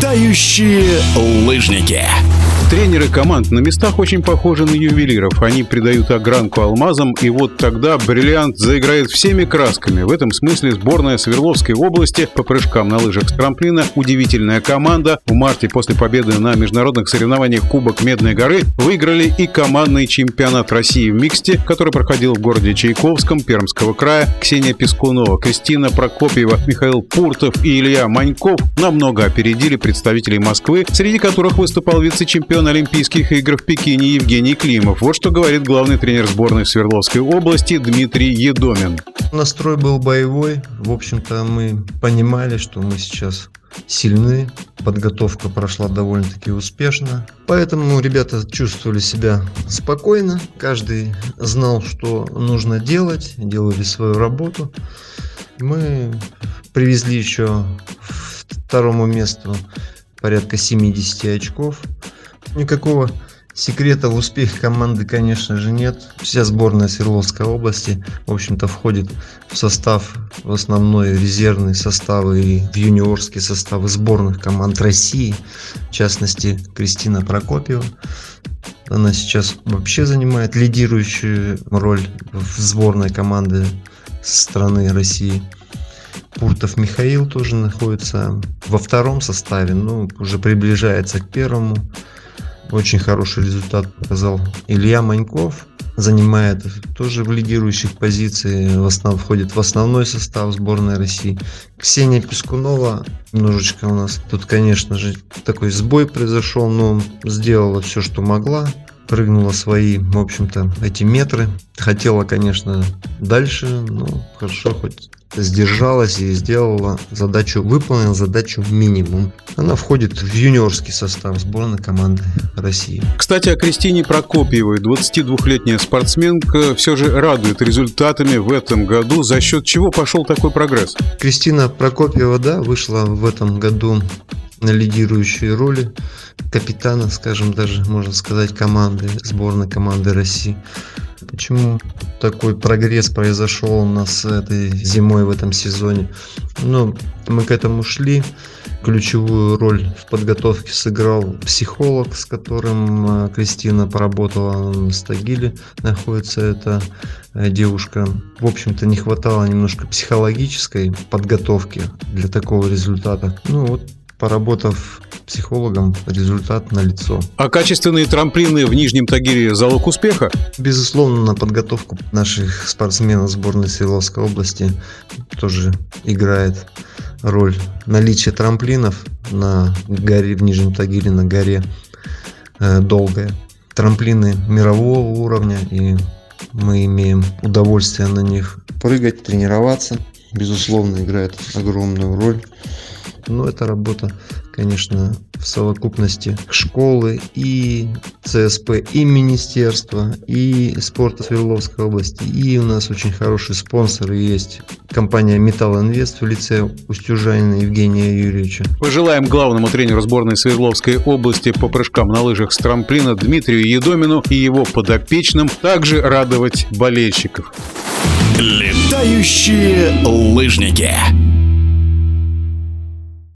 Тающие лыжники. Тренеры команд на местах очень похожи на ювелиров. Они придают огранку алмазам, и вот тогда бриллиант заиграет всеми красками. В этом смысле сборная Свердловской области по прыжкам на лыжах с трамплина удивительная команда. В марте после победы на международных соревнованиях Кубок Медной горы выиграли и командный чемпионат России в миксте, который проходил в городе Чайковском Пермского края. Ксения Пескунова, Кристина Прокопьева, Михаил Пуртов и Илья Маньков намного опередили представителей Москвы, среди которых выступал вице-чемпион чемпион Олимпийских игр в Пекине Евгений Климов. Вот что говорит главный тренер сборной Свердловской области Дмитрий Едомин. Настрой был боевой. В общем-то, мы понимали, что мы сейчас сильны. Подготовка прошла довольно-таки успешно. Поэтому ребята чувствовали себя спокойно. Каждый знал, что нужно делать. Делали свою работу. Мы привезли еще второму месту порядка 70 очков. Никакого секрета в успехе команды, конечно же, нет. Вся сборная Свердловской области, в общем-то, входит в состав, в основной резервный состав и в юниорские составы сборных команд России. В частности, Кристина Прокопьева. Она сейчас вообще занимает лидирующую роль в сборной команды страны России. Пуртов Михаил тоже находится во втором составе, но уже приближается к первому. Очень хороший результат показал Илья Маньков. Занимает тоже в лидирующих позициях, в основном входит в основной состав сборной России. Ксения Пескунова немножечко у нас тут, конечно же, такой сбой произошел, но сделала все, что могла прыгнула свои, в общем-то, эти метры. Хотела, конечно, дальше, но хорошо хоть сдержалась и сделала задачу, выполнила задачу минимум. Она входит в юниорский состав сборной команды России. Кстати, о Кристине Прокопьевой. 22-летняя спортсменка все же радует результатами в этом году. За счет чего пошел такой прогресс? Кристина Прокопьева, да, вышла в этом году на лидирующие роли капитана, скажем, даже можно сказать, команды, сборной команды России. Почему такой прогресс произошел у нас этой зимой в этом сезоне? Ну, мы к этому шли. Ключевую роль в подготовке сыграл психолог, с которым э, Кристина поработала в Стагиле. Находится эта э, девушка. В общем-то, не хватало немножко психологической подготовки для такого результата. Ну, вот поработав психологом, результат на лицо. А качественные трамплины в Нижнем Тагире – залог успеха? Безусловно, на подготовку наших спортсменов сборной Свердловской области тоже играет роль наличие трамплинов на горе, в Нижнем Тагире, на горе э, долгое. Трамплины мирового уровня, и мы имеем удовольствие на них прыгать, тренироваться. Безусловно, играет огромную роль но это работа, конечно, в совокупности школы и ЦСП, и министерства, и спорта Свердловской области. И у нас очень хорошие спонсоры есть. Компания Металл Инвест в лице Устюжанина Евгения Юрьевича. Пожелаем главному тренеру сборной Свердловской области по прыжкам на лыжах с трамплина Дмитрию Едомину и его подопечным также радовать болельщиков. Летающие лыжники.